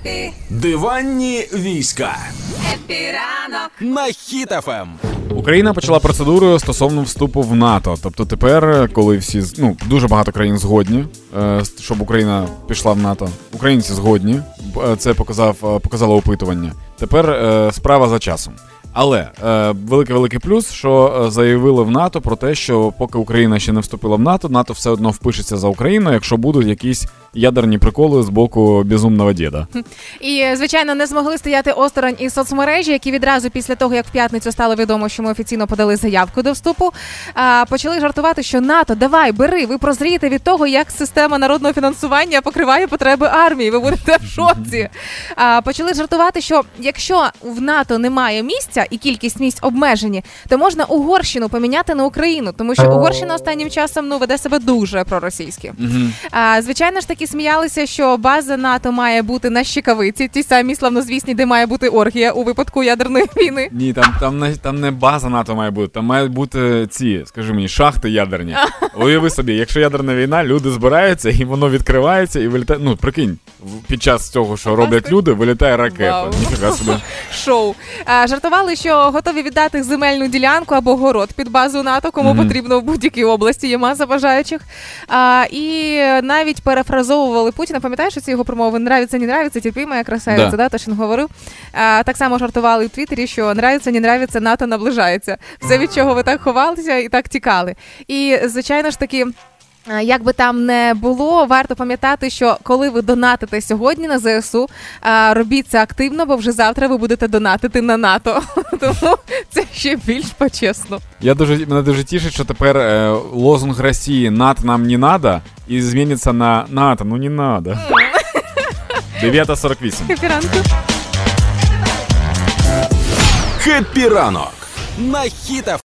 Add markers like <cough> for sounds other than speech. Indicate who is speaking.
Speaker 1: Happy,
Speaker 2: Диванні війська
Speaker 1: happy ранок.
Speaker 2: на Хіт FM.
Speaker 3: Україна почала процедуру стосовно вступу в НАТО. Тобто тепер, коли всі ну дуже багато країн згодні, е, щоб Україна пішла в НАТО, українці згодні. е, Це показав е, показало опитування. Тепер справа за часом. Але е, великий великий плюс, що е, заявили в НАТО про те, що поки Україна ще не вступила в НАТО, НАТО все одно впишеться за Україну, якщо будуть якісь ядерні приколи з боку безумного діда.
Speaker 4: І звичайно не змогли стояти осторонь і соцмережі, які відразу після того, як в п'ятницю стало відомо, що ми офіційно подали заявку до вступу, почали жартувати, що НАТО, давай, бери, ви прозрієте від того, як система народного фінансування покриває потреби армії. Ви будете в шоці. Почали жартувати, що якщо в НАТО немає місця і кількість місць обмежені, то можна Угорщину поміняти на Україну, тому що Угорщина останнім часом ну веде себе дуже проросійськи. А, звичайно ж таки сміялися, що база НАТО має бути на щекавиці, ті самі славнозвісні, де має бути оргія у випадку ядерної <laughs> війни.
Speaker 3: Ні, там, там, не, там не база НАТО має бути, там мають бути ці, скажи мені, шахти ядерні. <laughs> Уяви собі, якщо ядерна війна, люди збираються і воно відкривається і вилітає. Ну, прикинь, під час цього, що роблять люди, вилітає ракета. Ніфіга собі.
Speaker 4: Шоу а, жартували, що готові віддати земельну ділянку або город під базу НАТО, кому потрібно в будь-якій області. Є маса бажаючих. А, і навіть перефразовували Путіна. Пам'ятаєш, ці його промови нравиться, не нравиться, терпи, моя красавиця,
Speaker 3: Да.
Speaker 4: да. то що він говорив. А, так само жартували в Твіттері, що нравиться, не нравиться, НАТО наближається. Все від чого ви так ховалися і так тікали. І звичайно ж таки. Як би там не було, варто пам'ятати, що коли ви донатите сьогодні на ЗСУ, робіть це активно, бо вже завтра ви будете донатити на НАТО. <laughs> Тому це ще більш почесно.
Speaker 3: Я дуже, мене дуже тішить, що тепер е, лозунг Росії НАТО нам не надо і зміниться на НАТО, ну не надо. <laughs> 9.48.
Speaker 4: Капіранку.
Speaker 2: Хеппі ранок на Хіт FM.